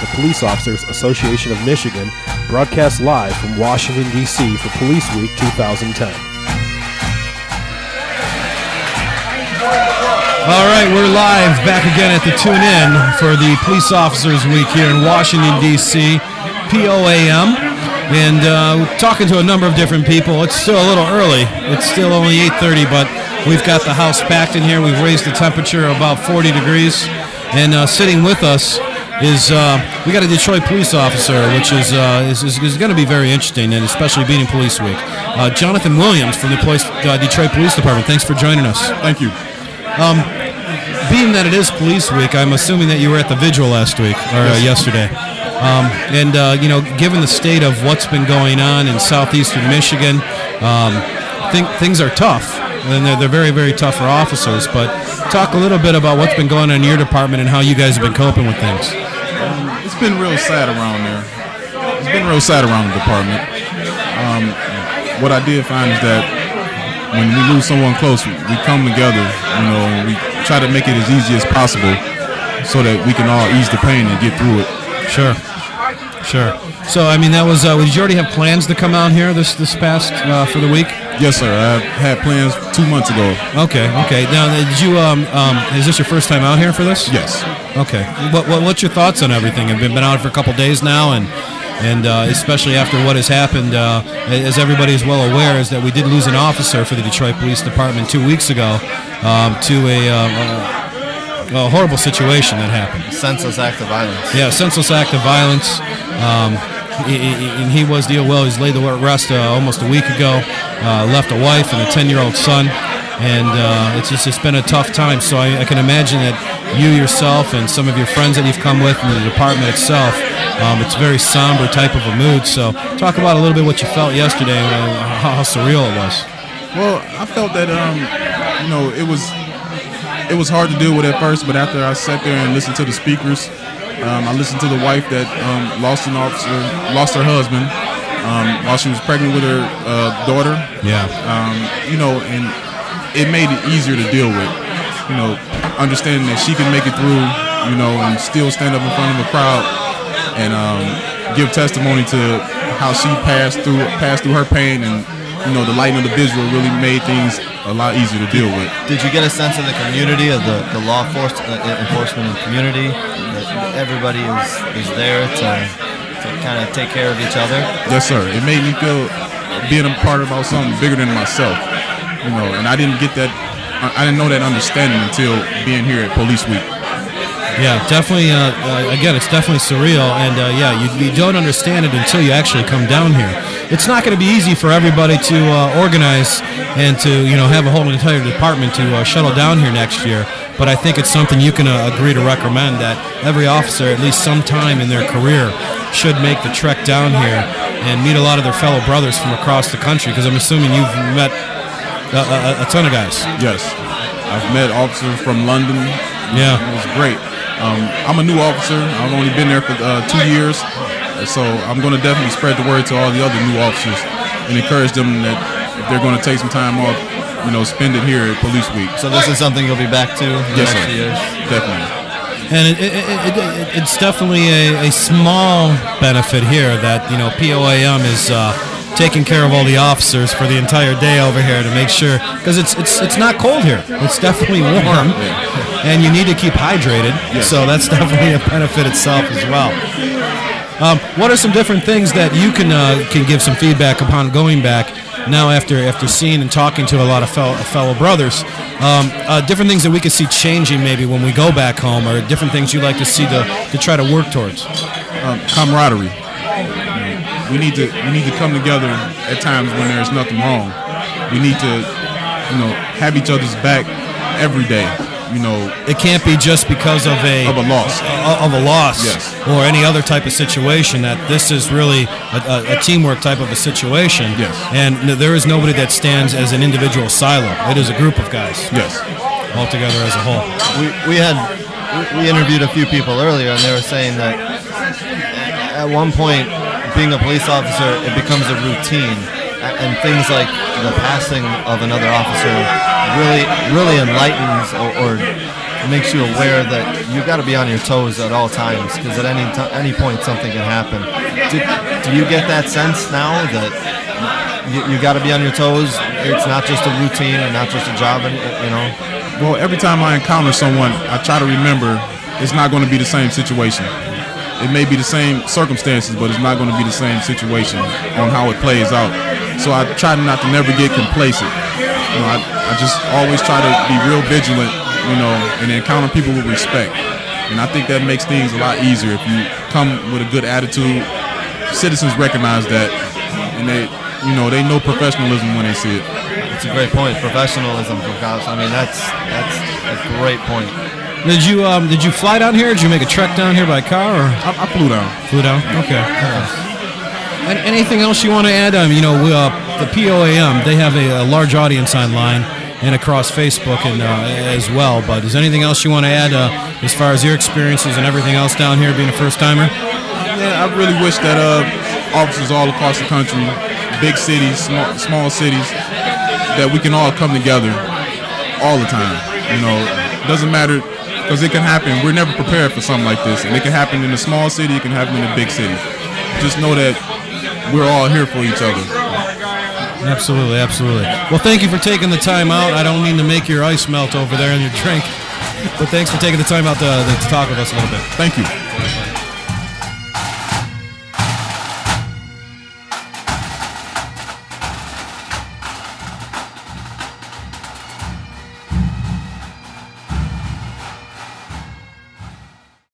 with the Police Officers Association of Michigan, broadcast live from Washington, D.C. for Police Week 2010. All right, we're live back again at the Tune In for the Police Officers Week here in Washington, D.C., POAM. And uh, talking to a number of different people. It's still a little early. It's still only 8.30, but we've got the house packed in here. We've raised the temperature about 40 degrees. And uh, sitting with us is uh, we got a Detroit police officer, which is uh, is, is, is going to be very interesting, and especially being in Police Week. Uh, Jonathan Williams from the police, uh, Detroit Police Department. Thanks for joining us. Thank you. Um, being that it is Police Week, I'm assuming that you were at the vigil last week or uh, yesterday. Um, and uh, you know, given the state of what's been going on in southeastern Michigan, um, think things are tough, and they're, they're very, very tough for officers. But talk a little bit about what's been going on in your department and how you guys have been coping with things. It's been real sad around there. It's been real sad around the department. Um, what I did find is that when we lose someone close, we come together, you know, and we try to make it as easy as possible so that we can all ease the pain and get through it. Sure, sure. So, I mean, that was. Uh, did you already have plans to come out here this this past uh, for the week? Yes, sir. I had plans two months ago. Okay, okay. Now, did you? Um, um, is this your first time out here for this? Yes. Okay. What, what what's your thoughts on everything? I've been been out for a couple days now, and and uh, especially after what has happened, uh, as everybody is well aware, is that we did lose an officer for the Detroit Police Department two weeks ago um, to a, uh, a, a horrible situation that happened. senseless act of violence. Yeah, senseless act of violence. Um, he, he- and he was deal well. He's laid to rest uh, almost a week ago. Uh, left a wife and a ten-year-old son, and uh, it's just it's been a tough time. So I, I can imagine that you yourself and some of your friends that you've come with in the department itself, um, it's a very somber type of a mood. So talk about a little bit what you felt yesterday and how, how surreal it was. Well, I felt that um, you know, it was it was hard to deal with at first, but after I sat there and listened to the speakers, um, I listened to the wife that um, lost an officer, lost her husband um, while she was pregnant with her uh, daughter. Yeah. Um, you know, and it made it easier to deal with. You know, understanding that she can make it through, you know, and still stand up in front of a crowd and um, give testimony to how she passed through passed through her pain and you know the lighting of the visual really made things a lot easier to deal with. Did you get a sense of the community, of the, the law force, uh, enforcement and community? That everybody is, is there to, to kind of take care of each other? Yes, sir. It made me feel being a part about something bigger than myself. You know, and I didn't get that. I didn't know that understanding until being here at Police Week. Yeah, definitely. Uh, uh, again, it's definitely surreal, and uh, yeah, you, you don't understand it until you actually come down here. It's not going to be easy for everybody to uh, organize and to you know have a whole entire department to uh, shuttle down here next year. But I think it's something you can uh, agree to recommend that every officer, at least sometime in their career, should make the trek down here and meet a lot of their fellow brothers from across the country. Because I'm assuming you've met a, a, a ton of guys. Yes, I've met officers from London. Yeah. it was great. Um, I'm a new officer. I've only been there for uh, two years, so I'm going to definitely spread the word to all the other new officers and encourage them that if they're going to take some time off, you know, spend it here at Police Week. So this is something you'll be back to in Yes, sir. years? Definitely. And it, it, it, it, it's definitely a, a small benefit here that, you know, POAM is uh, taking care of all the officers for the entire day over here to make sure, because it's, it's, it's not cold here. It's definitely warm, and you need to keep hydrated. So that's definitely a benefit itself as well. Um, what are some different things that you can uh, can give some feedback upon going back now after after seeing and talking to a lot of fellow, fellow brothers? Um, uh, different things that we could see changing maybe when we go back home, or different things you'd like to see to, to try to work towards. um, camaraderie. We need to we need to come together at times when there's nothing wrong. We need to, you know, have each other's back every day. You know, It can't be just because of a of a loss. of a loss Yes. or any other type of situation that this is really a, a, a teamwork type of a situation Yes. and there is nobody that stands as an individual silo it is a group of guys Yes. all together as a whole We, we had we- we interviewed a few people earlier, and they were saying that at one point, being a police officer, it becomes a routine, and things like the passing of another officer really really enlightens or, or makes you aware that you got to be on your toes at all times because at any t- any point something can happen. Do, do you get that sense now that you, you got to be on your toes? It's not just a routine and not just a job, and you know. Well, every time I encounter someone, I try to remember it's not going to be the same situation. It may be the same circumstances, but it's not going to be the same situation on how it plays out. So I try not to never get complacent. You know, I, I just always try to be real vigilant, you know, and encounter people with respect. And I think that makes things a lot easier if you come with a good attitude. Citizens recognize that, and they, you know, they know professionalism when they see it. It's a great point. Professionalism from. I mean, that's that's a great point. Did you um, did you fly down here? Did you make a trek down here by car or I, I flew down. flew down? Okay. And anything else you want to add? Um, you know, we, uh, the POAM they have a, a large audience online and across Facebook and uh, as well. But is anything else you want to add uh, as far as your experiences and everything else down here being a first timer? Yeah, I really wish that uh, officers all across the country, big cities, small, small cities, that we can all come together all the time. You know, it doesn't matter because it can happen. We're never prepared for something like this, and it can happen in a small city. It can happen in a big city. Just know that we're all here for each other. Absolutely, absolutely. Well, thank you for taking the time out. I don't mean to make your ice melt over there in your drink, but thanks for taking the time out to, to talk with us a little bit. Thank you.